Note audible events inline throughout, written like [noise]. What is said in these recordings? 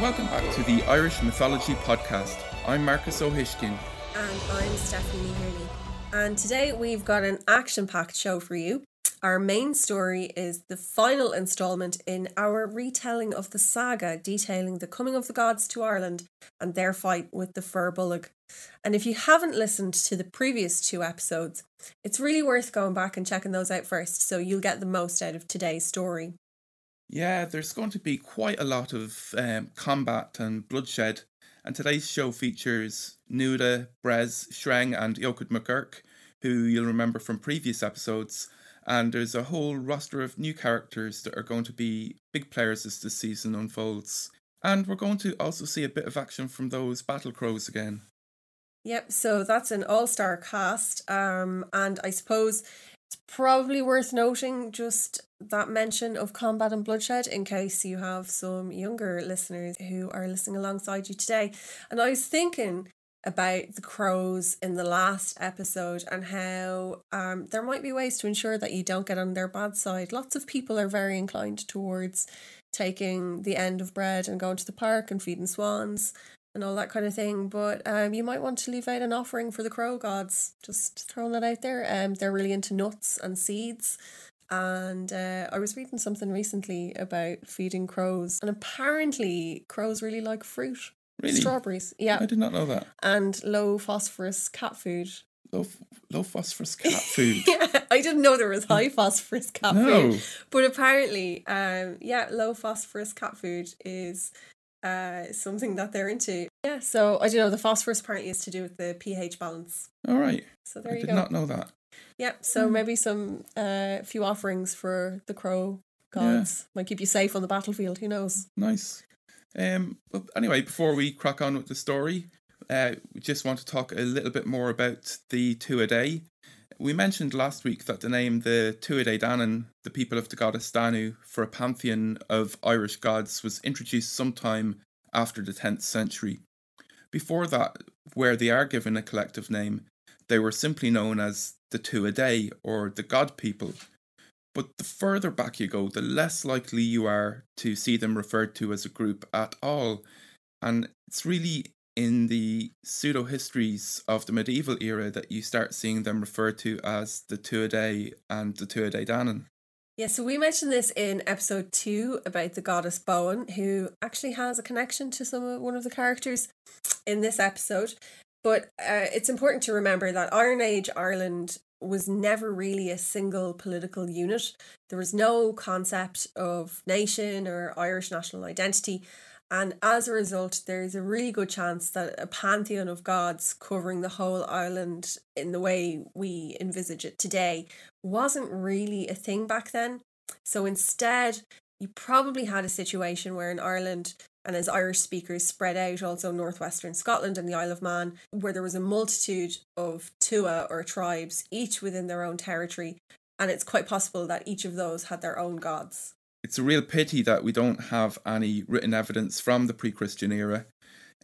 Welcome back to the Irish Mythology Podcast. I'm Marcus O'Hishkin. And I'm Stephanie Hurley. And today we've got an action packed show for you. Our main story is the final installment in our retelling of the saga detailing the coming of the gods to Ireland and their fight with the Firbolg. And if you haven't listened to the previous two episodes, it's really worth going back and checking those out first so you'll get the most out of today's story. Yeah, there's going to be quite a lot of um, combat and bloodshed, and today's show features Nuda, Brez, Shreng, and Eochaid McGurk, who you'll remember from previous episodes, and there's a whole roster of new characters that are going to be big players as the season unfolds. And we're going to also see a bit of action from those battle crows again. Yep, so that's an all star cast. Um, and I suppose it's probably worth noting just that mention of combat and bloodshed in case you have some younger listeners who are listening alongside you today. And I was thinking about the crows in the last episode and how um, there might be ways to ensure that you don't get on their bad side. Lots of people are very inclined towards taking the end of bread and going to the park and feeding swans and all that kind of thing. But um, you might want to leave out an offering for the crow gods. Just throwing that out there. Um, they're really into nuts and seeds. And uh, I was reading something recently about feeding crows, and apparently crows really like fruit. Really? Strawberries, yeah. I did not know that. And low phosphorus cat food. Low, low phosphorus [laughs] cat food. yeah, I didn't know there was high phosphorus cat No. food. But apparently, um, yeah, low phosphorus cat food is uh something that they're into. Yeah, so I don't know. The phosphorus apparently is to do with the pH balance. All right. So there I you did go. not know that. Yeah, so Hmm. maybe some uh few offerings for the crow gods might keep you safe on the battlefield. Who knows? Nice. Um, but anyway, before we crack on with the story, uh, we just want to talk a little bit more about the Tuatha. We mentioned last week that the name the Tuatha De Danann, the people of the goddess Danu, for a pantheon of Irish gods, was introduced sometime after the 10th century. Before that, where they are given a collective name, they were simply known as the Tuatha or the God people. But the further back you go, the less likely you are to see them referred to as a group at all. And it's really in the pseudo histories of the medieval era that you start seeing them referred to as the Tuatha and the Tuatha Danann. Yeah, so we mentioned this in episode two about the goddess Boann, who actually has a connection to some of one of the characters in this episode. But uh, it's important to remember that Iron Age Ireland was never really a single political unit. There was no concept of nation or Irish national identity. And as a result, there's a really good chance that a pantheon of gods covering the whole island in the way we envisage it today wasn't really a thing back then. So instead, you probably had a situation where in Ireland and as Irish speakers spread out also northwestern Scotland and the Isle of Man, where there was a multitude of tua or tribes, each within their own territory. And it's quite possible that each of those had their own gods. It's a real pity that we don't have any written evidence from the pre Christian era.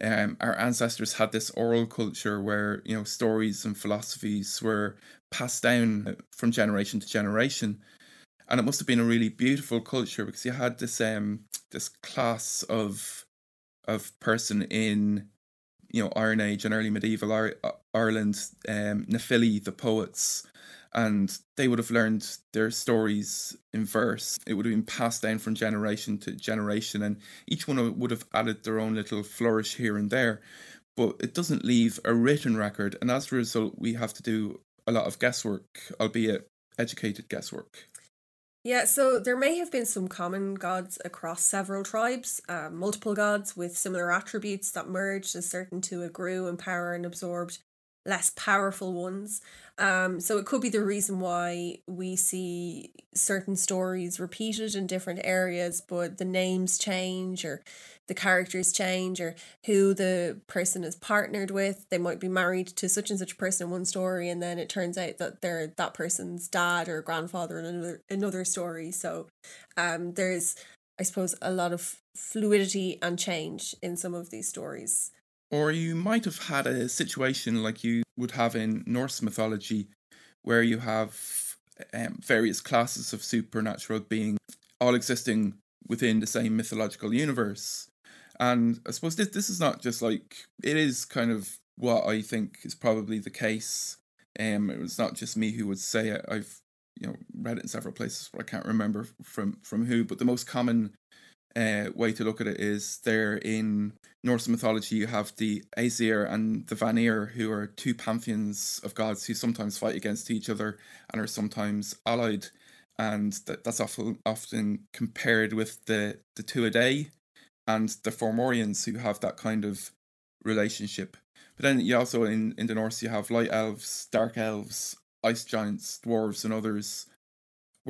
Um, our ancestors had this oral culture where you know stories and philosophies were passed down from generation to generation, and it must have been a really beautiful culture because you had this um this class of of person in you know Iron Age and early medieval Ireland, um, Nephili, the poets, and they would have learned their stories in verse. It would have been passed down from generation to generation, and each one would have added their own little flourish here and there. But it doesn't leave a written record, and as a result, we have to do a lot of guesswork, albeit educated guesswork. Yeah, so there may have been some common gods across several tribes, uh, multiple gods with similar attributes that merged as certain tua grew in power and absorbed less powerful ones. Um, so it could be the reason why we see certain stories repeated in different areas, but the names change or the characters change or who the person is partnered with. They might be married to such and such person in one story, and then it turns out that they're that person's dad or grandfather in another another story. So um, there's, I suppose, a lot of fluidity and change in some of these stories. Or you might have had a situation like you would have in Norse mythology, where you have um, various classes of supernatural beings all existing within the same mythological universe. And I suppose this this is not just like it is kind of what I think is probably the case. Um, it's not just me who would say it. I've you know read it in several places, but I can't remember from from who. But the most common uh, way to look at it is there in Norse mythology. You have the Aesir and the Vanir, who are two pantheons of gods who sometimes fight against each other and are sometimes allied, and that, that's often often compared with the the Tuatha Dé, and the Fomorians who have that kind of relationship. But then you also in, in the Norse you have light elves, dark elves, ice giants, dwarves, and others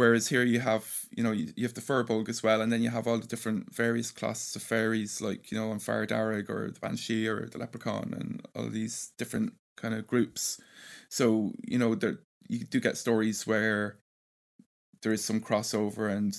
Whereas here you have, you know, you, you have the Firbolg as well, and then you have all the different various classes of fairies, like, you know, on Far Darrig or the Banshee or the Leprechaun and all these different kind of groups. So, you know, there you do get stories where there is some crossover and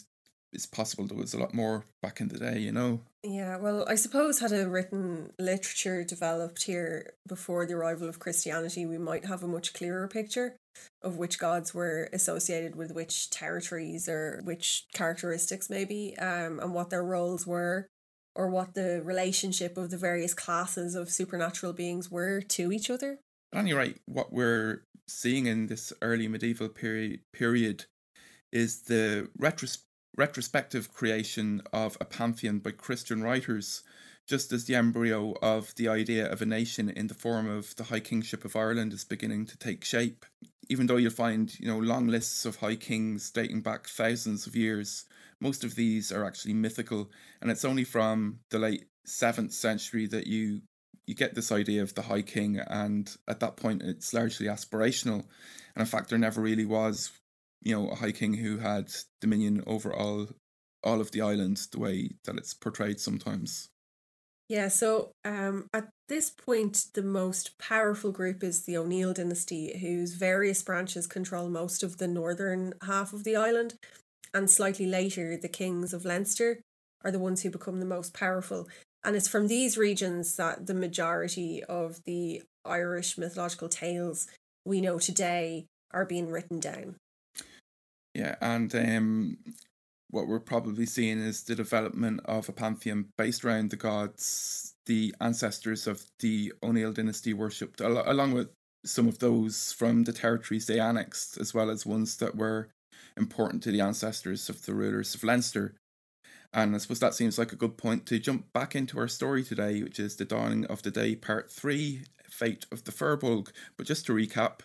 it's possible there was a lot more back in the day, you know. Yeah, well, I suppose had a written literature developed here before the arrival of Christianity, we might have a much clearer picture of which gods were associated with which territories or which characteristics maybe um and what their roles were or what the relationship of the various classes of supernatural beings were to each other. And you're right, what we're seeing in this early medieval period period is the retros- retrospective creation of a pantheon by Christian writers just as the embryo of the idea of a nation in the form of the High Kingship of Ireland is beginning to take shape. Even though you'll find, you know, long lists of high kings dating back thousands of years, most of these are actually mythical, and it's only from the late seventh century that you you get this idea of the High King, and at that point it's largely aspirational. And in fact, there never really was, you know, a High King who had dominion over all all of the islands the way that it's portrayed sometimes. Yeah, so um, at this point, the most powerful group is the O'Neill dynasty, whose various branches control most of the northern half of the island. And slightly later, the kings of Leinster are the ones who become the most powerful. And it's from these regions that the majority of the Irish mythological tales we know today are being written down. Yeah, and um, what we're probably seeing is the development of a pantheon based around the gods the ancestors of the O'Neill dynasty worshipped, al- along with some of those from the territories they annexed, as well as ones that were important to the ancestors of the rulers of Leinster. And I suppose that seems like a good point to jump back into our story today, which is the dawning of the day, part three, fate of the Firbolg. But just to recap,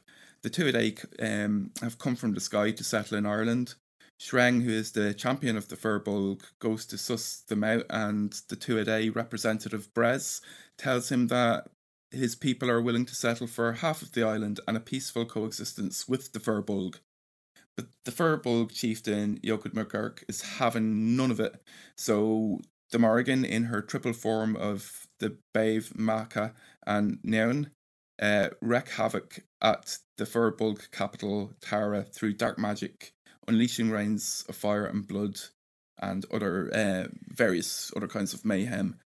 the Tuatha um, have come from the sky to settle in Ireland. Shreng, who is the champion of the Firbolg, goes to suss them out, and the Tuatha representative Brez tells him that his people are willing to settle for half of the island and a peaceful coexistence with the Firbolg. But the Firbolg chieftain, Eochaid MacGurk, is having none of it. So the Morrigan, in her triple form of the Bave, Macha, and Neon, uh, wreak havoc at the Firbolg capital, Tara, through dark magic unleashing rains of fire and blood and other uh, various other kinds of mayhem.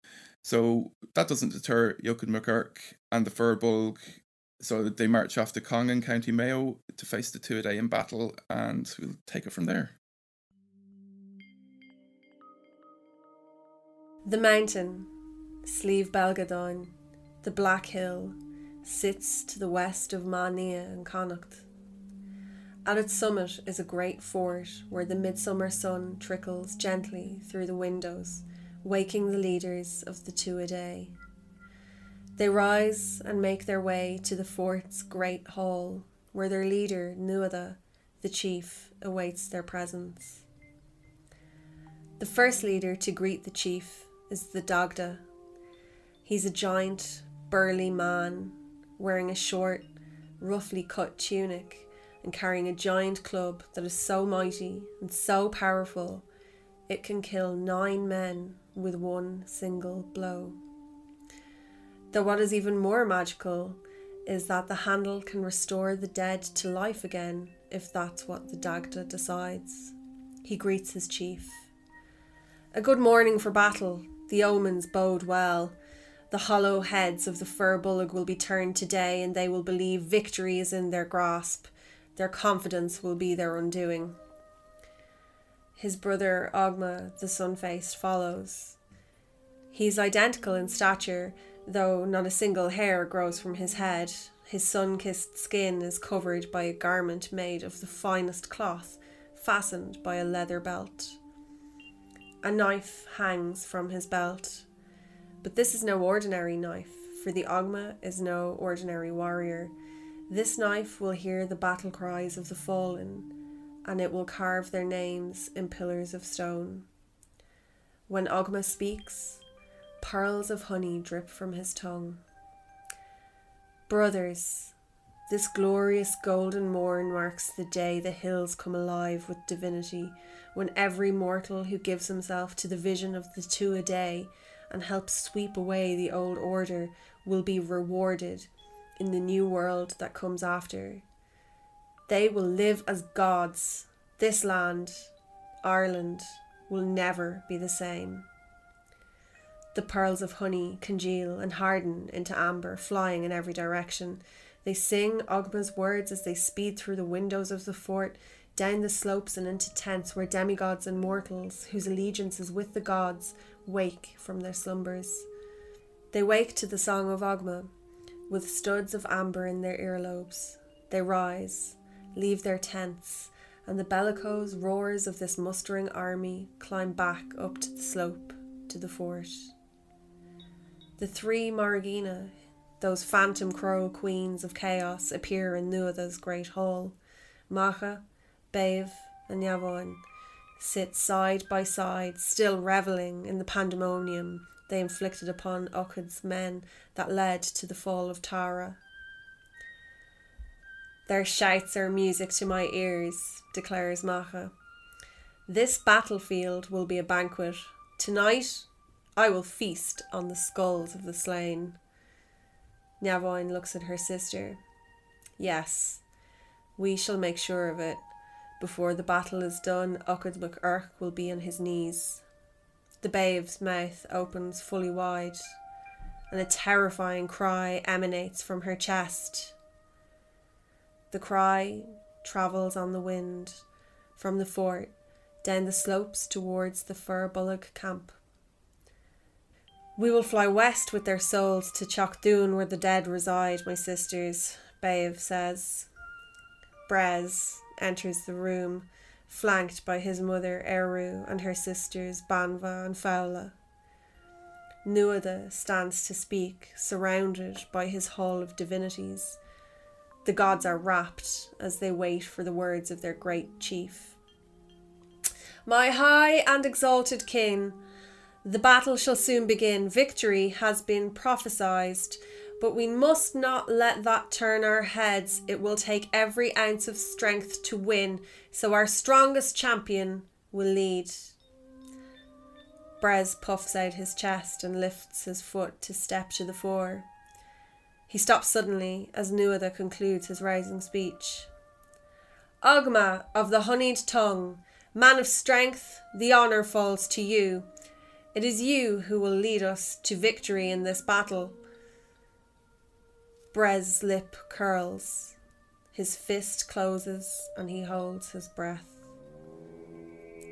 So that doesn't deter Eochaid MacGurk and the Firbolg. So they march off to Cong in County Mayo to face the Tuatha in battle, and we'll take it from there. The mountain, Slieve Belgadon, the Black Hill, sits to the west of Mania and Connacht. At its summit is a great fort where the midsummer sun trickles gently through the windows, waking the leaders of the Tuatha. They rise and make their way to the fort's great hall, where their leader, Nuada, the chief, awaits their presence. The first leader to greet the chief is the Dagda. He's a giant, burly man wearing a short, roughly cut tunic and carrying a giant club that is so mighty and so powerful it can kill nine men with one single blow. Though what is even more magical is that the handle can restore the dead to life again if that's what the Dagda decides. He greets his chief. A good morning for battle. The omens bode well. The hollow heads of the Firbolg will be turned today, and they will believe victory is in their grasp their confidence will be their undoing. His brother Ogma, the sun faced, follows. He's identical in stature, though not a single hair grows from his head. His sun kissed skin is covered by a garment made of the finest cloth, fastened by a leather belt. A knife hangs from his belt. But this is no ordinary knife, for the Ogma is no ordinary warrior. This knife will hear the battle cries of the fallen, and it will carve their names in pillars of stone. When Ogma speaks, pearls of honey drip from his tongue. Brothers, this glorious golden morn marks the day the hills come alive with divinity, when every mortal who gives himself to the vision of the Tuatha Dé and help sweep away the old order will be rewarded in the new world that comes after. They will live as gods. This land, Ireland, will never be the same. The pearls of honey congeal and harden into amber, flying in every direction. They sing Ogma's words as they speed through the windows of the fort, down the slopes and into tents where demigods and mortals, whose allegiance is with the gods, wake from their slumbers. They wake to the song of Ogma, with studs of amber in their earlobes. They rise, leave their tents, and the bellicose roars of this mustering army climb back up to the slope to the fort. The three Morrigeena, those phantom crow queens of chaos, appear in Nuada's great hall. Macha, Bave, and Yavon sit side by side, still revelling in the pandemonium they inflicted upon Ochud's men that led to the fall of Tara. Their shouts are music to my ears, declares Macha. This battlefield will be a banquet. Tonight I will feast on the skulls of the slain. Nyavoin looks at her sister. Yes, we shall make sure of it. Before the battle is done, Ochud MacUrk will be on his knees. The babe's mouth opens fully wide, and a terrifying cry emanates from her chest. The cry travels on the wind from the fort down the slopes towards the Firbolg camp. We will fly west with their souls to Chocdoon where the dead reside, my sisters, Bave says. Brez enters the room, flanked by his mother Eru and her sisters Banva and Fowla. Nuada stands to speak, surrounded by his hall of divinities. The gods are rapt as they wait for the words of their great chief. My high and exalted king, the battle shall soon begin. Victory has been prophesied but we must not let that turn our heads. It will take every ounce of strength to win, so our strongest champion will lead. Brez puffs out his chest and lifts his foot to step to the fore. He stops suddenly as Nuada concludes his rising speech. Ogma of the honeyed tongue, man of strength, the honour falls to you. It is you who will lead us to victory in this battle. Brez's lip curls, his fist closes, and he holds his breath.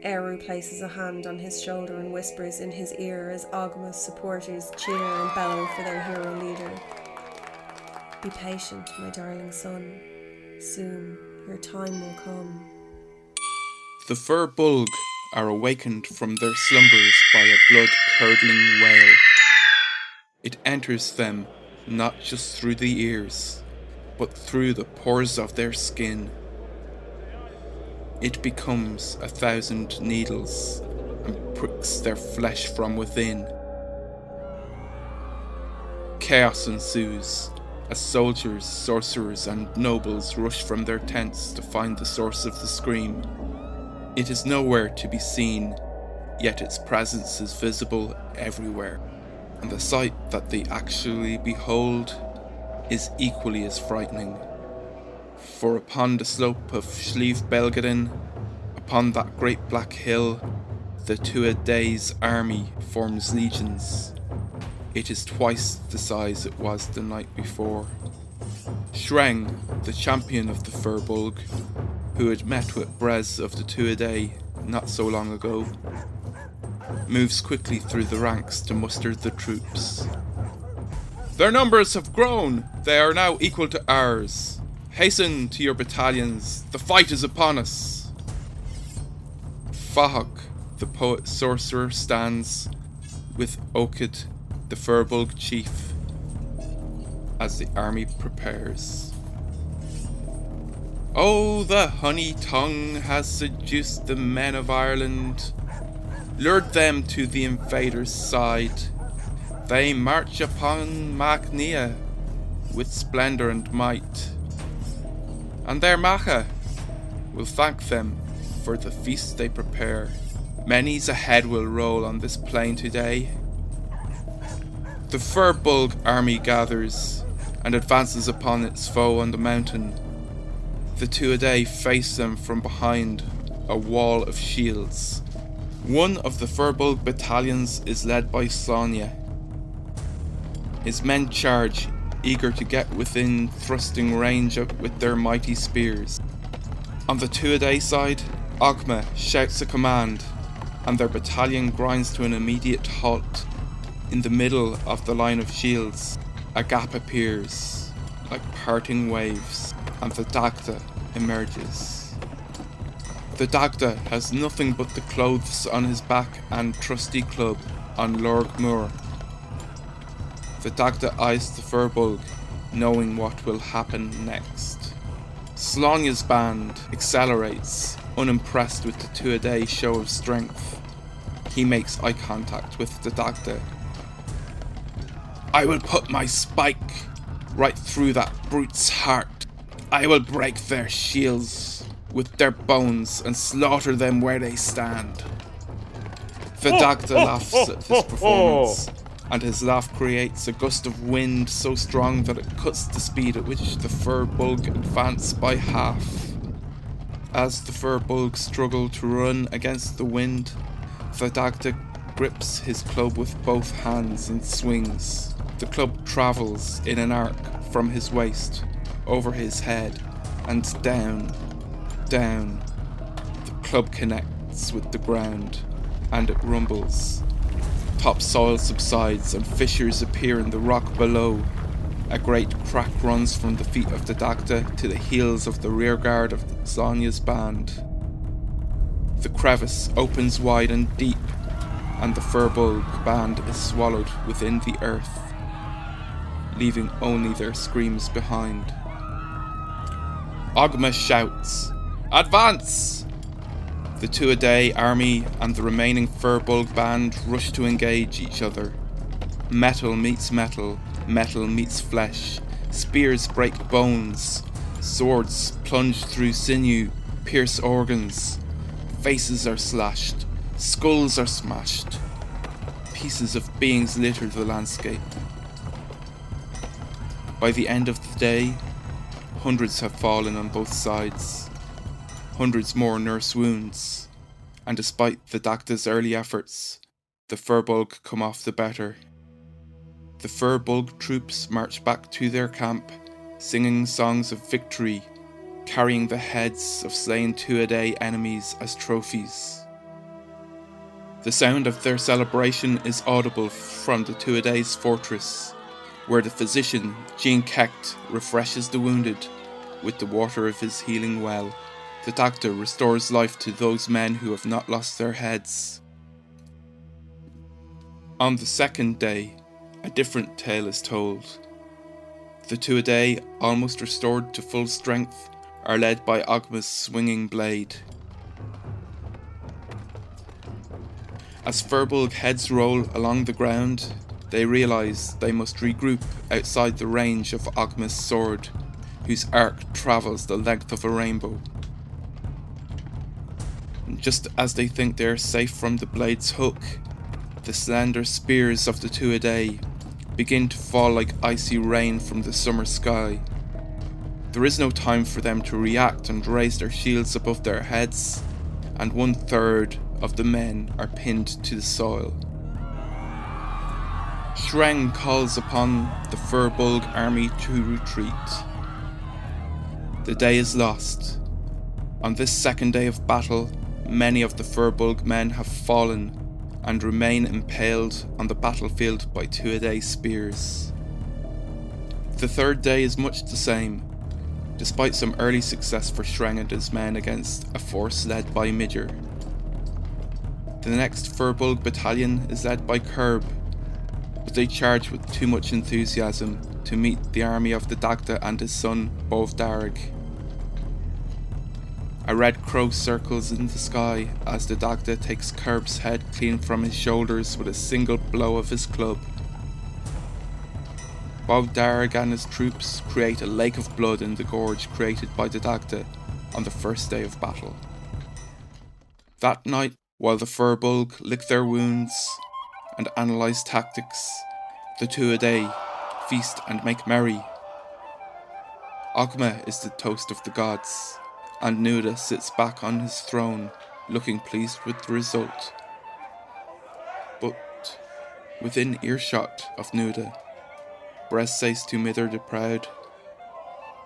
Eru places a hand on his shoulder and whispers in his ear as Ogma's supporters cheer and bellow for their hero leader. Be patient, my darling son. Soon your time will come. The Fir Bolg are awakened from their slumbers by a blood curdling wail. It enters them not just through the ears, but through the pores of their skin. It becomes a thousand needles and pricks their flesh from within. Chaos ensues as soldiers, sorcerers, and nobles rush from their tents to find the source of the scream. It is nowhere to be seen, yet its presence is visible everywhere and the sight that they actually behold is equally as frightening. For upon the slope of Slieve Belgadin, upon that great black hill, the Tuatha Dé's army forms legions. It is twice the size it was the night before. Shreng, the champion of the Fir Bolg, who had met with Brez of the Tuatha Dé not so long ago, moves quickly through the ranks to muster the troops. Their numbers have grown. They are now equal to ours. Hasten to your battalions. The fight is upon us. Fahak, the poet sorcerer, stands with Okid, the Firbolg chief, as the army prepares. Oh, the honey tongue has seduced the men of Ireland, lured them to the invader's side. They march upon Macnia with splendour and might, and their Macha will thank them for the feast they prepare. Many's a head will roll on this plain today. The Firbolg army gathers and advances upon its foe on the mountain. The Tuatha face them from behind a wall of shields. One of the Firbolg battalions is led by Sonia. His men charge, eager to get within thrusting range with their mighty spears. On the Tuatha side, Ogma shouts a command and their battalion grinds to an immediate halt. In the middle of the line of shields, a gap appears, like parting waves, and the Dagda emerges. The Dagda has nothing but the clothes on his back and trusty club on Lorg Mór. The Dagda eyes the Firbolg, knowing what will happen next. Slánja's band accelerates, unimpressed with the Tuatha Dé show of strength. He makes eye contact with the Dagda. I will put my spike right through that brute's heart. I will break their shields with their bones and slaughter them where they stand. The Dagda laughs at this [laughs] performance, and his laugh creates a gust of wind so strong that it cuts the speed at which the Firbolg advance by half. As the Firbolg struggle to run against the wind, Dagda grips his club with both hands and swings. The club travels in an arc from his waist, over his head, and down, down. The club connects with the ground, and it rumbles. Topsoil subsides and fissures appear in the rock below. A great crack runs from the feet of the Dagda to the heels of the rearguard of Sonia's band. The crevice opens wide and deep, and the Firbolg band is swallowed within the earth, leaving only their screams behind. Ogma shouts, Advance! The Tuatha army and the remaining Firbolg band rush to engage each other. Metal meets metal, metal meets flesh, spears break bones, swords plunge through sinew, pierce organs, Faces are slashed, skulls are smashed, pieces of beings litter the landscape. By the end of the day, hundreds have fallen on both sides. Hundreds more nurse wounds, and despite the Dagda's early efforts, the Firbolg come off the better. The Firbolg troops march back to their camp, singing songs of victory carrying the heads of slain Tuatha enemies as trophies. The sound of their celebration is audible from the Tuatha's fortress, where the physician, Dian Cécht, refreshes the wounded with the water of his healing well. The doctor restores life to those men who have not lost their heads. On the second day, a different tale is told. The Tuatha, almost restored to full strength, are led by Ogma's swinging blade. As Firbolg heads roll along the ground, they realise they must regroup outside the range of Ogma's sword, whose arc travels the length of a rainbow. Just as they think they are safe from the blade's hook, the slender spears of the Tuatha begin to fall like icy rain from the summer sky. There is no time for them to react and raise their shields above their heads, and one third of the men are pinned to the soil. Shreng calls upon the Firbolg army to retreat. The day is lost. On this second day of battle, many of the Firbolg men have fallen, and remain impaled on the battlefield by Tuatha spears. The third day is much the same, despite some early success for Shreng and his men against a force led by Midger. The next Firbolg battalion is led by Curb, but they charge with too much enthusiasm to meet the army of the Dagda and his son, Bovdarg. A red crow circles in the sky as the Dagda takes Curb's head clean from his shoulders with a single blow of his club. Bovdarg and his troops create a lake of blood in the gorge created by the Dagda on the first day of battle. That night, while the Firbolg lick their wounds and analyse tactics, the Tuatha Dé feast and make merry. Ogma is the toast of the gods, and Nuda sits back on his throne, looking pleased with the result. But within earshot of Nuda, Brez says to Mither the Proud,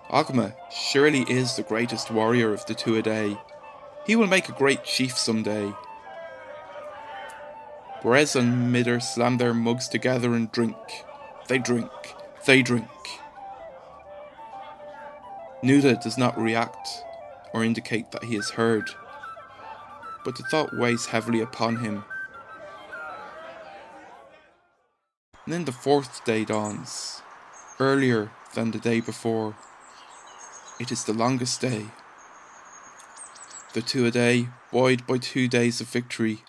Ogma surely is the greatest warrior of the Tuatha. He will make a great chief some day. Brez and Mither slam their mugs together and drink. They drink. They drink. Nuda does not react or indicate that he has heard, but the thought weighs heavily upon him. And then the fourth day dawns, earlier than the day before. It is the longest day. The Tuatha Dé, buoyed by two days of victory,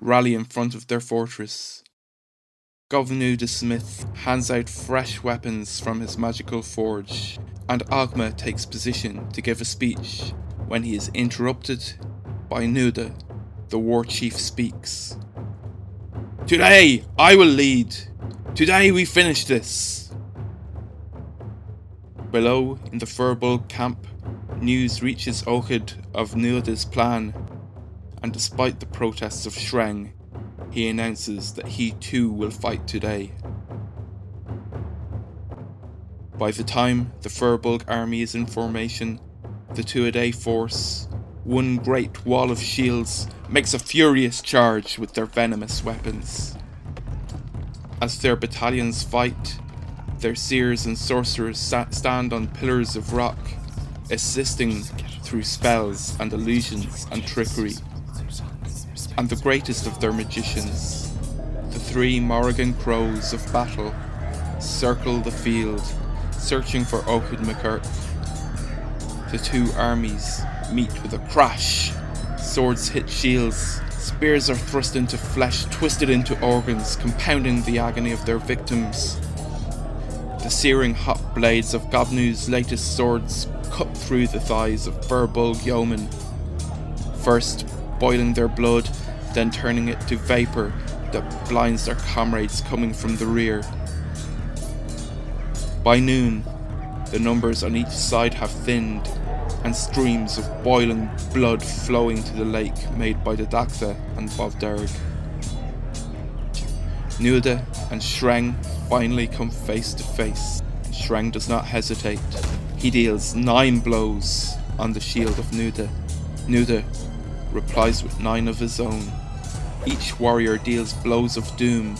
rally in front of their fortress. Govnu the smith hands out fresh weapons from his magical forge, and Ogma takes position to give a speech when he is interrupted by Nuda. The war chief speaks. Today I will lead. Today we finish this. Below in the Firbolg camp, news reaches Ohid of Nuda's plan, and despite the protests of Shreng, he announces that he too will fight today. By the time the Firbolg army is in formation, the Tuatha force, one great wall of shields, makes a furious charge with their venomous weapons. As their battalions fight, their seers and sorcerers stand on pillars of rock, assisting through spells and illusions and trickery and the greatest of their magicians, the three Morrigan crows of battle, circle the field, searching for Ohid McKirk. The two armies meet with a crash. Swords hit shields, spears are thrust into flesh, twisted into organs, compounding the agony of their victims. The searing hot blades of Govnu's latest swords cut through the thighs of Firbolg yeomen. First, boiling their blood, then turning it to vapour that blinds their comrades coming from the rear. By noon, the numbers on each side have thinned, and streams of boiling blood flowing to the lake made by the Dagda and Bovdarg. Nuda and Shreng finally come face to face. Shreng does not hesitate. He deals nine blows on the shield of Nuda. Nuda replies with nine of his own. Each warrior deals blows of doom.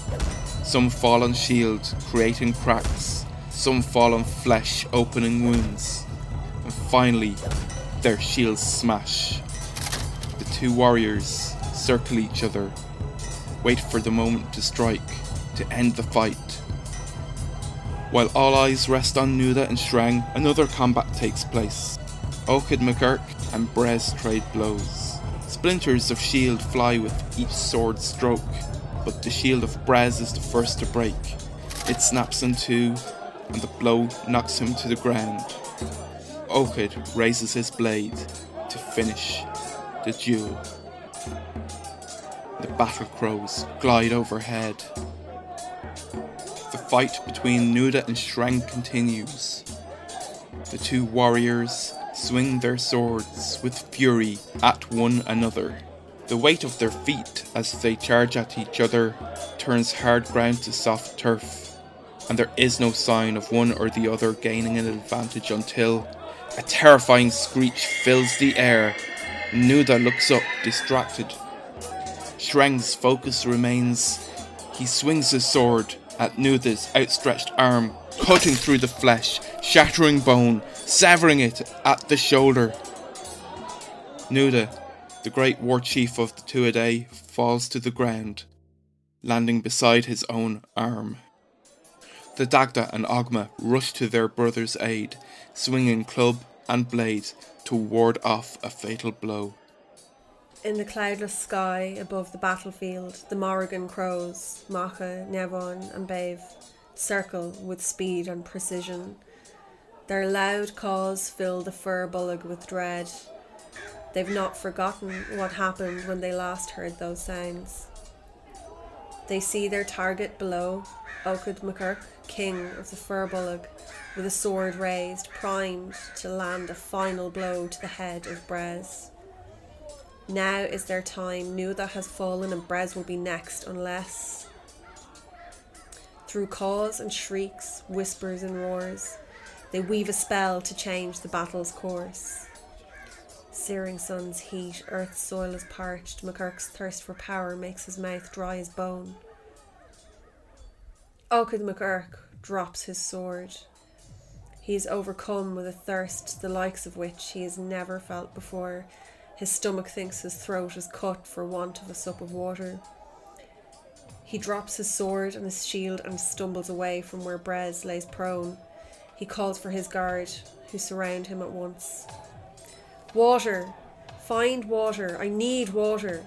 Some fall on shield, creating cracks. Some fall on flesh, opening wounds. And finally, their shields smash. The two warriors circle each other, wait for the moment to strike, to end the fight. While all eyes rest on Nuda and Shreng, another combat takes place. Ohid McGurk and Brez trade blows. Splinters of shield fly with each sword stroke, but the shield of Brez is the first to break. It snaps in two, and the blow knocks him to the ground. Ohid raises his blade to finish the duel. The battle crows glide overhead. The fight between Nuda and Shreng continues. The two warriors swing their swords with fury at one another. The weight of their feet as they charge at each other turns hard ground to soft turf, and there is no sign of one or the other gaining an advantage until a terrifying screech fills the air. Nuda looks up, distracted. Shreng's focus remains. He swings his sword at Nuda's outstretched arm, cutting through the flesh, shattering bone, severing it at the shoulder. Nuda, the great war chief of the Tuatha, falls to the ground, landing beside his own arm. The Dagda and Ogma rush to their brother's aid, swinging club and blade to ward off a fatal blow. In the cloudless sky above the battlefield, the Morrigan crows, Macha, Nevon, and Bave, circle with speed and precision. Their loud calls fill the Firbolg with dread. They've not forgotten what happened when they last heard those sounds. They see their target below, Okid McKirk, king of the Firbolg, with a sword raised, primed to land a final blow to the head of Brez. Now is their time. Nuda has fallen and Brez will be next unless. Through calls and shrieks, whispers and roars, they weave a spell to change the battle's course. Searing sun's heat, earth's soil is parched, McKirk's thirst for power makes his mouth dry as bone. Okid McKirk drops his sword. He is overcome with a thirst the likes of which he has never felt before. His stomach thinks his throat is cut for want of a sup of water. He drops his sword and his shield and stumbles away from where Brez lays prone. He calls for his guard, who surround him at once. Water! Find water! I need water!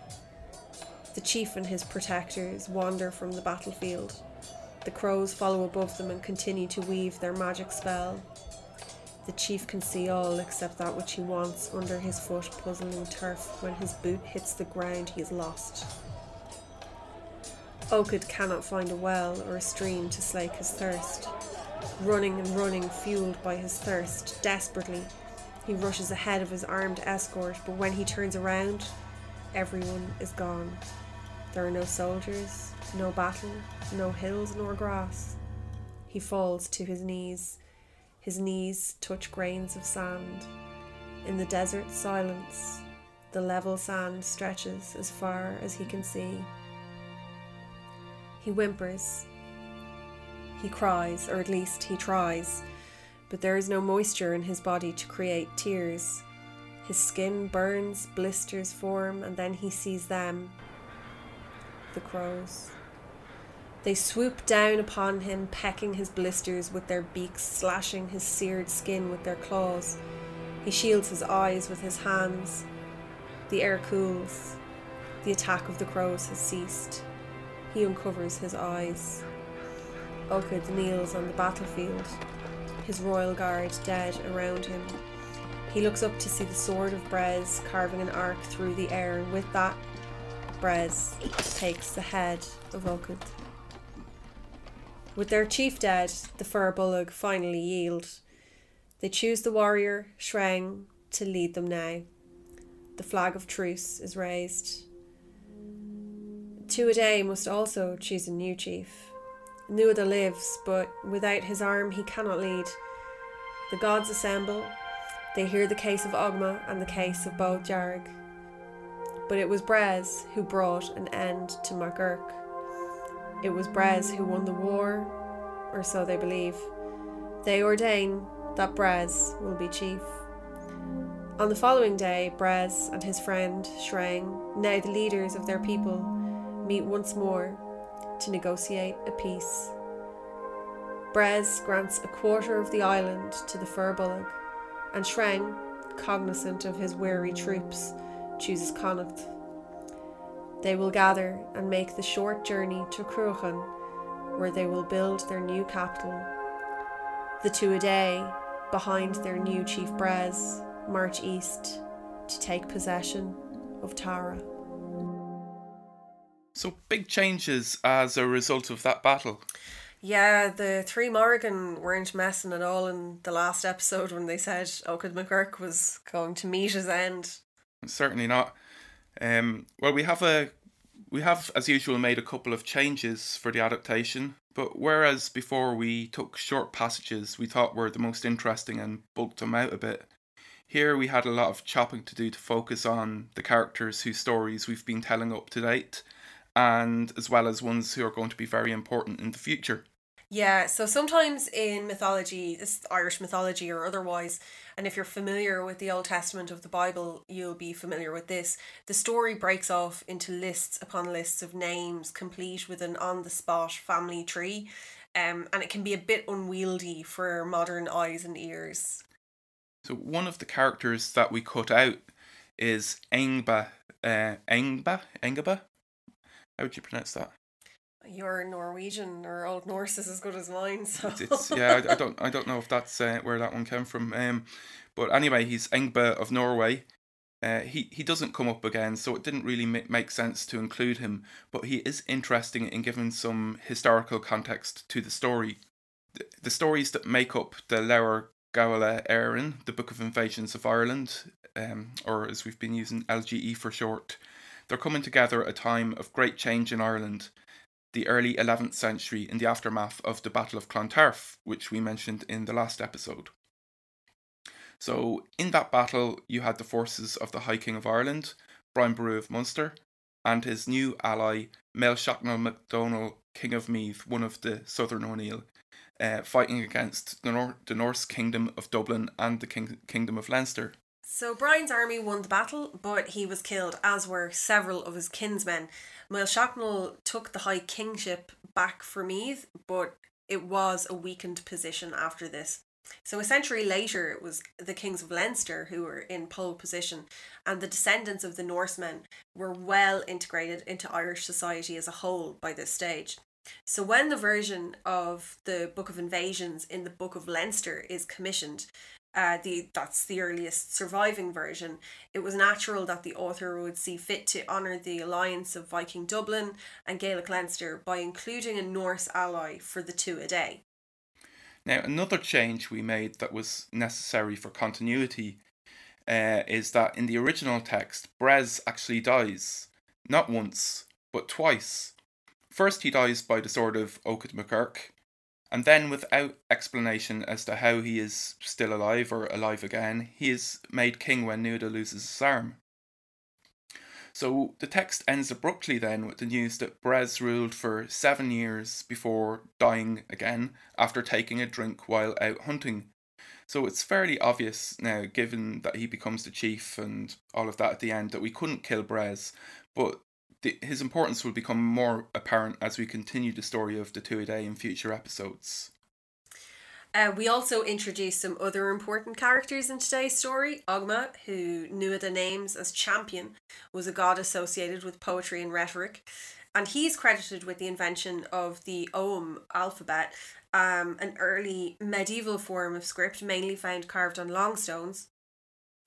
The chief and his protectors wander from the battlefield. The crows follow above them and continue to weave their magic spell. The chief can see all except that which he wants under his foot puzzling turf. When his boot hits the ground, he is lost. Okid cannot find a well or a stream to slake his thirst. Running and running, fueled by his thirst, desperately, he rushes ahead of his armed escort, but when he turns around, everyone is gone. There are no soldiers, no battle, no hills nor grass. He falls to his knees. His knees touch grains of sand. In the desert silence, the level sand stretches as far as he can see. He whimpers. He cries, or at least he tries, but there is no moisture in his body to create tears. His skin burns, blisters form, and then he sees them the crows. They swoop down upon him, pecking his blisters with their beaks, slashing his seared skin with their claws. He shields his eyes with his hands. The air cools. The attack of the crows has ceased. He uncovers his eyes. Okid kneels on the battlefield, his royal guard dead around him. He looks up to see the sword of Brez carving an arc through the air, and with that, Brez takes the head of Okid. With their chief dead, the Firbolg finally yield. They choose the warrior, Shreng, to lead them now. The flag of truce is raised. Tuatha must also choose a new chief. Nuada lives, but without his arm he cannot lead. The gods assemble. They hear the case of Ogma and the case of Bode Jarg. But it was Brez who brought an end to MacGurk. It was Brez who won the war, or so they believe. They ordain that Brez will be chief. On the following day, Brez and his friend Shreng, now the leaders of their people, meet once more to negotiate a peace. Brez grants a quarter of the island to the Firbolg, and Shreng, cognizant of his weary troops, chooses Connacht. They will gather and make the short journey to Cruachan, where they will build their new capital. The Tuatha, behind their new chief Brez, march east to take possession of Tara. So big changes as a result of that battle. Yeah, the three Morrigan weren't messing at all in the last episode when they said Okid McKirk was going to meet his end. Certainly not. Um, well, we have a we have, as usual, made a couple of changes for the adaptation. But whereas before we took short passages we thought were the most interesting and bulked them out a bit, Here we had a lot of chopping to do to focus on the characters whose stories we've been telling up to date, and as well as ones who are going to be very important in the future. Yeah, so sometimes in mythology, this Irish mythology or otherwise, and if you're familiar with the Old Testament of the Bible, you'll be familiar with this. The story breaks off into lists upon lists of names, complete with an on the spot family tree, um, and it can be a bit unwieldy for modern eyes and ears. So one of the characters that we cut out is Engba. Uh, Engba? Engaba? How would you pronounce that? Your Norwegian or Old Norse is as good as mine. So It's, it's yeah, I, I don't I don't know if that's uh, where that one came from. Um, but anyway, he's Engba of Norway. Uh, he he doesn't come up again, so it didn't really ma- make sense to include him. But he is interesting in giving some historical context to the story. The, the stories that make up the Leabhar Gabhála Éireann, the Book of Invasions of Ireland, um, or as we've been using LGE for short, they're coming together at a time of great change in Ireland, the early 11th century in the aftermath of the Battle of Clontarf, which we mentioned in the last episode. So, in that battle, you had the forces of the High King of Ireland, Brian Boru of Munster, and his new ally, Maelsechnaill mac Domnaill, King of Meath, one of the Southern O'Neill, uh, fighting against the, Nor- the Norse Kingdom of Dublin and the King- Kingdom of Leinster. So Brian's army won the battle, but he was killed, as were several of his kinsmen. Maelsechnaill took the high kingship back for Meath, but it was a weakened position after this. So a century later, it was the kings of Leinster who were in pole position, and the descendants of the Norsemen were well integrated into Irish society as a whole by this stage. So when the version of the Book of Invasions in the Book of Leinster is commissioned, uh, the that's the earliest surviving version. It was natural that the author would see fit to honour the alliance of Viking Dublin and Gaelic Leinster by including a Norse ally for the Tuatha Dé. Now, another change we made that was necessary for continuity uh, is that in the original text, Bres actually dies. Not once, but twice. First, he dies by the sword of Eochaid mac Eirc, and then, without explanation as to how he is still alive or alive again, he is made king when Nuada loses his arm. So the text ends abruptly then with the news that Bres ruled for seven years before dying again after taking a drink while out hunting. So it's fairly obvious now, given that he becomes the chief and all of that at the end, that we couldn't kill Bres, but the, his importance will become more apparent as we continue the story of the Tuatha Dé in future episodes. Uh, we also introduced some other important characters in today's story. Ogma, who Nuada names as champion, was a god associated with poetry and rhetoric, and he's credited with the invention of the Ogham alphabet, um, an early medieval form of script mainly found carved on long stones.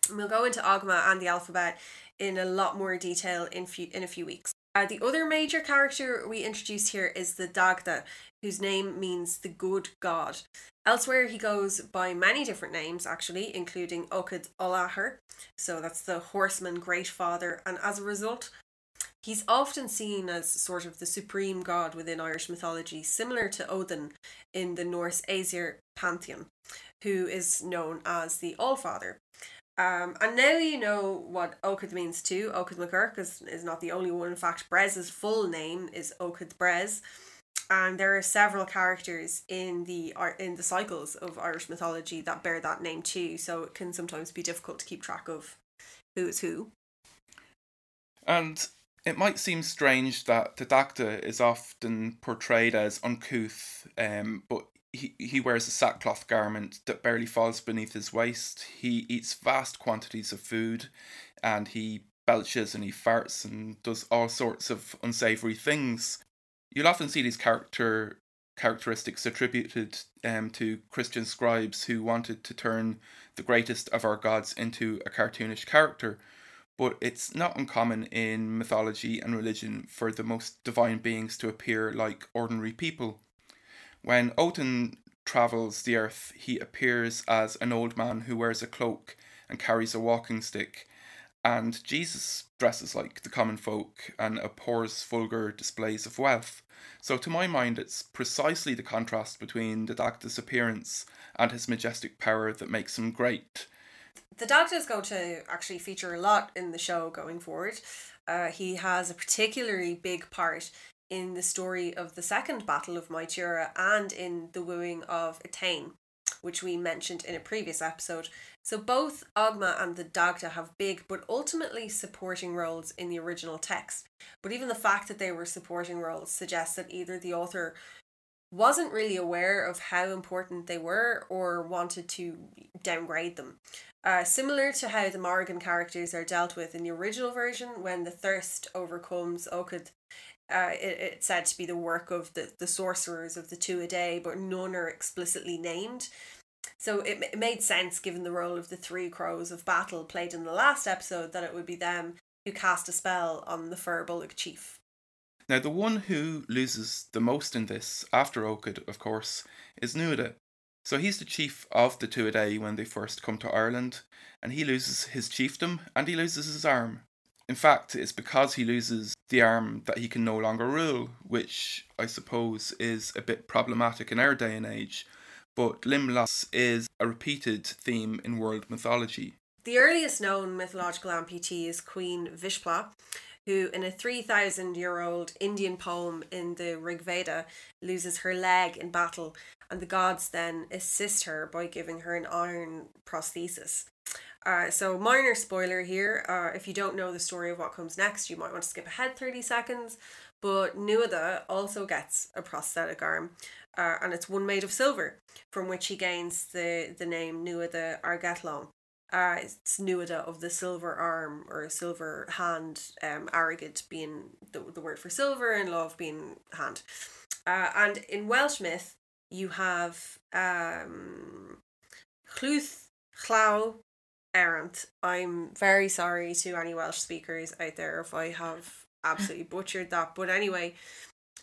And we'll go into Ogma and the alphabet in a lot more detail in few, in a few weeks. Uh, the other major character we introduced here is the Dagda, whose name means the good god. Elsewhere, he goes by many different names, actually, including Eochaid Ollathair, so that's the horseman great father, and as a result, he's often seen as sort of the supreme god within Irish mythology, similar to Odin in the Norse Aesir pantheon, who is known as the Allfather. Um, and now you know what Eochaid means too. Eochaid mac Eirc is, is not the only one. In fact, Bres's full name is Eochaid Bres. And there are several characters in the in the cycles of Irish mythology that bear that name too, so it can sometimes be difficult to keep track of who is who. And it might seem strange that the Dagda is often portrayed as uncouth, um, but he, he wears a sackcloth garment that barely falls beneath his waist. He eats vast quantities of food and he belches and he farts and does all sorts of unsavory things. You'll often see these character characteristics attributed um, to Christian scribes who wanted to turn the greatest of our gods into a cartoonish character. But it's not uncommon in mythology and religion for the most divine beings to appear like ordinary people. When Odin travels the earth, he appears as an old man who wears a cloak and carries a walking stick, and Jesus dresses like the common folk and abhors vulgar displays of wealth. So, to my mind, it's precisely the contrast between the Dagda's appearance and his majestic power that makes him great. The Dagda is going to actually feature a lot in the show going forward. Uh, he has a particularly big part in the story of the second Battle of Moytura and in the wooing of Etain, which we mentioned in a previous episode. So both Ogma and the Dagda have big but ultimately supporting roles in the original text. But even the fact that they were supporting roles suggests that either the author wasn't really aware of how important they were or wanted to downgrade them. Uh, similar to how the Morrigan characters are dealt with in the original version, when the thirst overcomes Eochaid, uh, it, it's said to be the work of the, the sorcerers of the Tuatha, but none are explicitly named. So it, it made sense, given the role of the three crows of battle played in the last episode, that it would be them who cast a spell on the Firbolg chief. Now, the one who loses the most in this, after Eochaid, of course, is Nuada. So he's the chief of the Tuatha when they first come to Ireland, and he loses his chiefdom and he loses his arm. In fact, it's because he loses the arm that he can no longer rule, which I suppose is a bit problematic in our day and age, but limb loss is a repeated theme in world mythology. The earliest known mythological amputee is Queen Vishpla, who, in a 3,000 year old Indian poem in the Rig Veda, loses her leg in battle, and the gods then assist her by giving her an iron prosthesis. Uh, so, minor spoiler here. Uh, if you don't know the story of what comes next, you might want to skip ahead 30 seconds. But Nuada also gets a prosthetic arm, uh, and it's one made of silver, from which he gains the, the name Nuada Airgetlám uh, it's Nuada of the silver arm or silver hand, um, airgead being the, the word for silver and lámh being hand. Uh, and in Welsh myth, you have um, Lludd Llaw Eraint. I'm very sorry to any Welsh speakers out there if I have absolutely [laughs] butchered that. But anyway,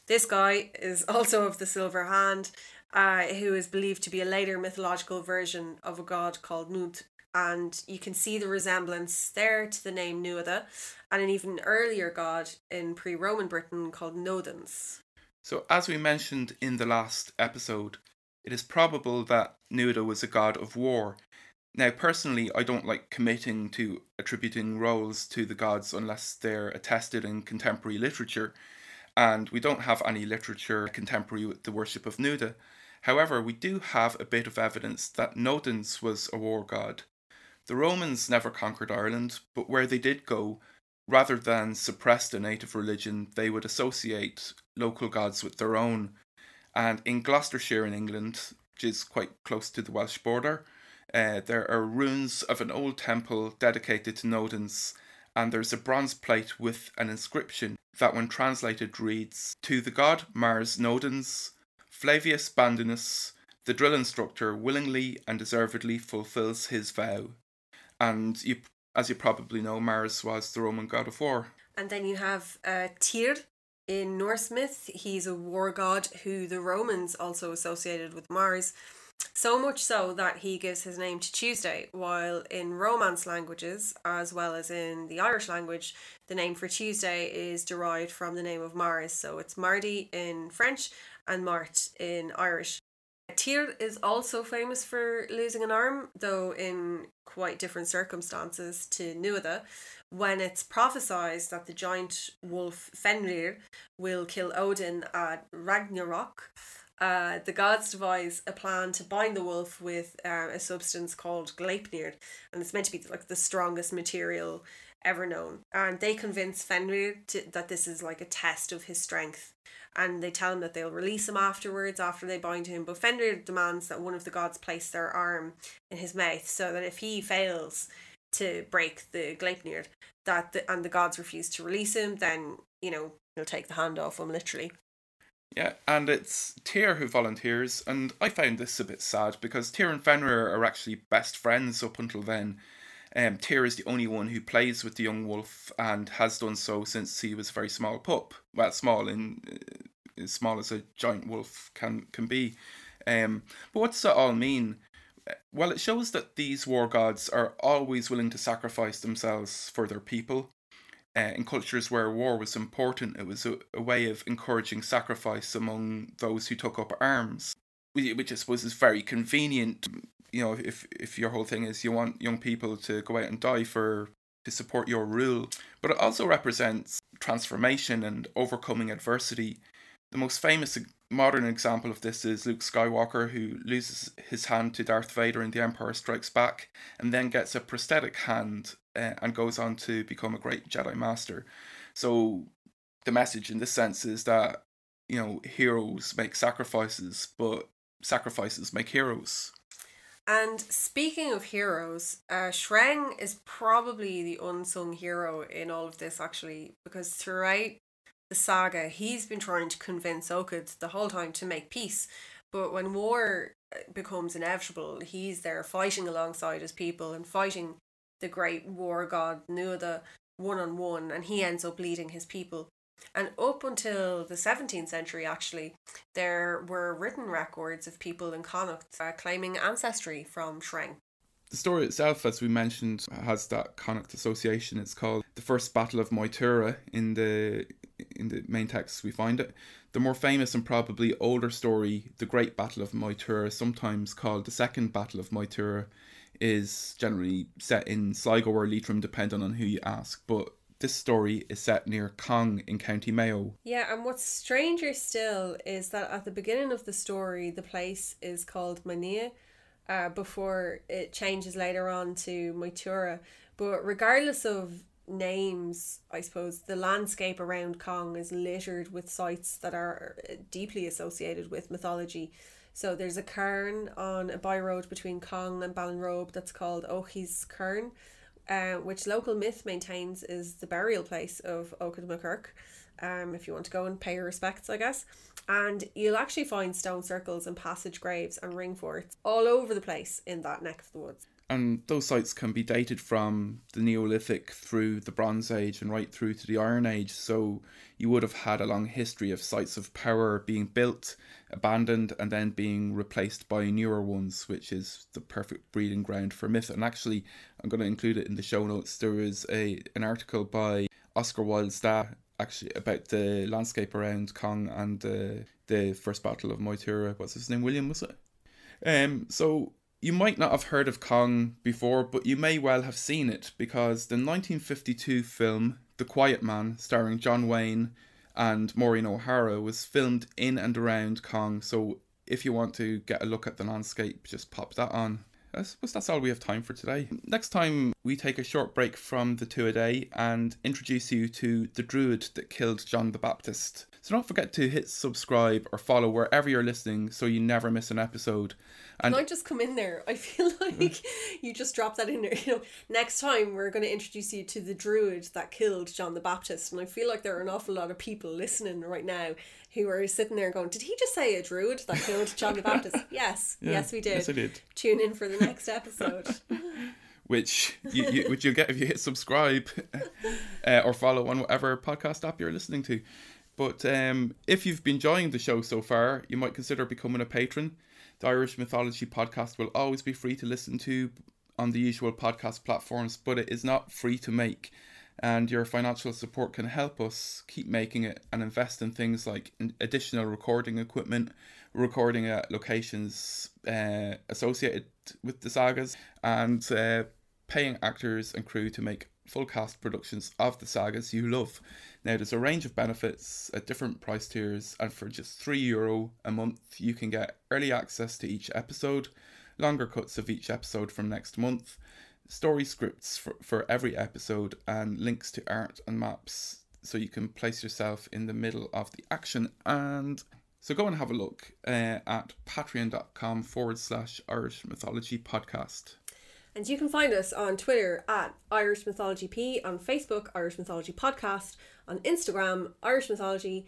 this guy is [laughs] also of the silver hand, uh, who is believed to be a later mythological version of a god called Nuad and you can see the resemblance there to the name Nuada and an even earlier god in pre Roman Britain called Nodens. So, as we mentioned in the last episode, it is probable that Nuada was a god of war. Now, personally, I don't like committing to attributing roles to the gods unless they're attested in contemporary literature, and we don't have any literature contemporary with the worship of Nuada. However, we do have a bit of evidence that Nodens was a war god. The Romans never conquered Ireland, but where they did go, rather than suppress the native religion, they would associate local gods with their own. And in Gloucestershire in England, which is quite close to the Welsh border, uh, there are ruins of an old temple dedicated to Nodens, and there's a bronze plate with an inscription that, when translated, reads To the god Mars Nodens, Flavius Blandinus, the drill instructor, willingly and deservedly fulfills his vow and you, as you probably know, Mars was the Roman god of war. And then you have uh, Tyr in Norse myth. He's a war god who the Romans also associated with Mars. So much so that he gives his name to Tuesday, while in Romance languages, as well as in the Irish language, the name for Tuesday is derived from the name of Mars. So it's Mardi in French and Mart in Irish. Tyr is also famous for losing an arm, though in quite different circumstances to Nuada. When it's prophesied that the giant wolf Fenrir will kill Odin at Ragnarok, uh, the gods devise a plan to bind the wolf with uh, a substance called Gleipnir, and it's meant to be like the strongest material ever known. And they convince Fenrir to, that this is like a test of his strength and they tell him that they'll release him afterwards after they bind him. But Fenrir demands that one of the gods place their arm in his mouth so that if he fails to break the Gleipnir, that the, and the gods refuse to release him, then you know he'll take the hand off him literally. Yeah, and it's Tyr who volunteers, and I found this a bit sad because Tyr and Fenrir are actually best friends up until then. Um, Tyr is the only one who plays with the young wolf and has done so since he was a very small pup. Well, small in uh, as small as a giant wolf can can be. Um, but what does that all mean? Well, it shows that these war gods are always willing to sacrifice themselves for their people. Uh, in cultures where war was important, it was a, a way of encouraging sacrifice among those who took up arms, which I suppose is very convenient you know, if if your whole thing is you want young people to go out and die for to support your rule, but it also represents transformation and overcoming adversity. The most famous modern example of this is Luke Skywalker, who loses his hand to Darth Vader in The Empire Strikes Back, and then gets a prosthetic hand uh, and goes on to become a great Jedi Master. So the message in this sense is that you know heroes make sacrifices, but sacrifices make heroes. And speaking of heroes, uh, Sreng is probably the unsung hero in all of this, actually, because throughout the saga, he's been trying to convince Eochaid the whole time to make peace. But when war uh, becomes inevitable, he's there fighting alongside his people and fighting the great war god Nuada one on one, and he ends up leading his people. And up until the 17th century, actually, there were written records of people in Connacht uh, claiming ancestry from Sreng. The story itself, as we mentioned, has that Connacht association. It's called the First Battle of Moytura in the in the main text we find it. The more famous and probably older story, the Great Battle of Moytura, sometimes called the Second Battle of Moytura, is generally set in Sligo or Leitrim, depending on who you ask. But this story is set near Cong in County Mayo. Yeah, and what's stranger still is that at the beginning of the story, the place is called Mania, uh, before it changes later on to Moytura. But regardless of names, I suppose the landscape around Cong is littered with sites that are deeply associated with mythology. So there's a cairn on a byroad between Cong and Ballinrobe that's called Ochi's Cairn uh, which local myth maintains is the burial place of Eochaid mac Eirc. Um, if you want to go and pay your respects, I guess. And you'll actually find stone circles and passage graves and ring forts all over the place in that neck of the woods. And those sites can be dated from the Neolithic through the Bronze Age and right through to the Iron Age. So you would have had a long history of sites of power being built, abandoned, and then being replaced by newer ones, which is the perfect breeding ground for myth. And actually, I'm going to include it in the show notes. There is a an article by Oscar Wilde Stahl actually about the landscape around Cong and uh, the first battle of Moytura. What's his name? William was it? Um. So you might not have heard of Cong before, but you may well have seen it because the 1952 film The Quiet Man, starring John Wayne and Maureen O'Hara, was filmed in and around Cong. So if you want to get a look at the landscape, just pop that on. I suppose that's all we have time for today. Next time, we take a short break from the Tuatha Dé and introduce you to the druid that killed John the Baptist. So don't forget to hit subscribe or follow wherever you're listening so you never miss an episode. And Can I just come in there? I feel [laughs] like you just dropped that in there. [laughs] You know, next time we're going to introduce you to the druid that killed John the Baptist, and I feel like there are an awful lot of people listening right now who are sitting there going, "Did he just say a druid that killed John the [laughs] Baptist?" yes, yeah, yes, we did. Yes, I did. Tune in for the next episode. which you, you which you'll get if you hit subscribe uh, or follow on whatever podcast app you're listening to. But um, if you've been enjoying the show so far, you might consider becoming a patron. The Irish Mythology podcast will always be free to listen to on the usual podcast platforms, but it is not free to make. And your financial support can help us keep making it and invest in things like additional recording equipment, recording at locations uh, associated with the sagas, and uh, paying actors and crew to make full cast productions of the sagas you love. Now, there's a range of benefits at different price tiers, and for just €3 Euro a month, you can get early access to each episode, longer cuts of each episode from next month, story scripts for, for every episode, and links to art and maps so you can place yourself in the middle of the action. And so go and have a look uh, at patreon.com forward slash Irish Mythology Podcast. And you can find us on Twitter at Irish Mythology P, on Facebook, Irish Mythology Podcast, on Instagram, Irish Mythology,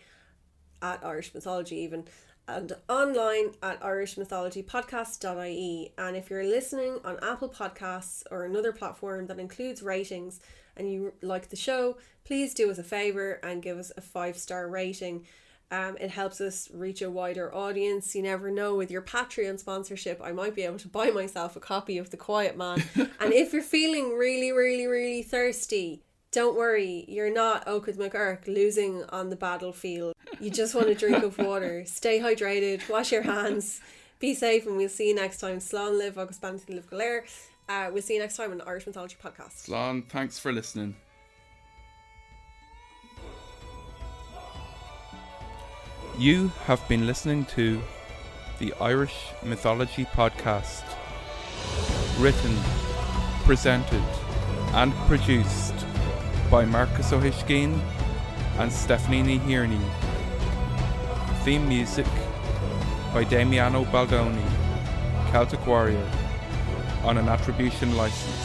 at Irish Mythology even, and online at irishmythologypodcast.ie. And if you're listening on Apple Podcasts or another platform that includes ratings and you like the show, please do us a favour and give us a five star rating. Um, it helps us reach a wider audience. You never know with your Patreon sponsorship, I might be able to buy myself a copy of The Quiet Man. [laughs] and if you're feeling really, really, really thirsty, don't worry, you're not Eochaid McGurk losing on the battlefield. You just want a drink of [laughs] water. Stay hydrated, wash your hands, Be safe, and we'll see you next time. Slán libh agus beannacht libh galéir. Uh, we'll see you next time on the Irish Mythology Podcast. Slán, thanks for listening. You have been listening to the Irish Mythology Podcast. Written, presented, and produced by Marcus O'Hishkeen and Stephanie Hearney. Theme music by Damiano Baldoni, Celtic Warrior, on an attribution license.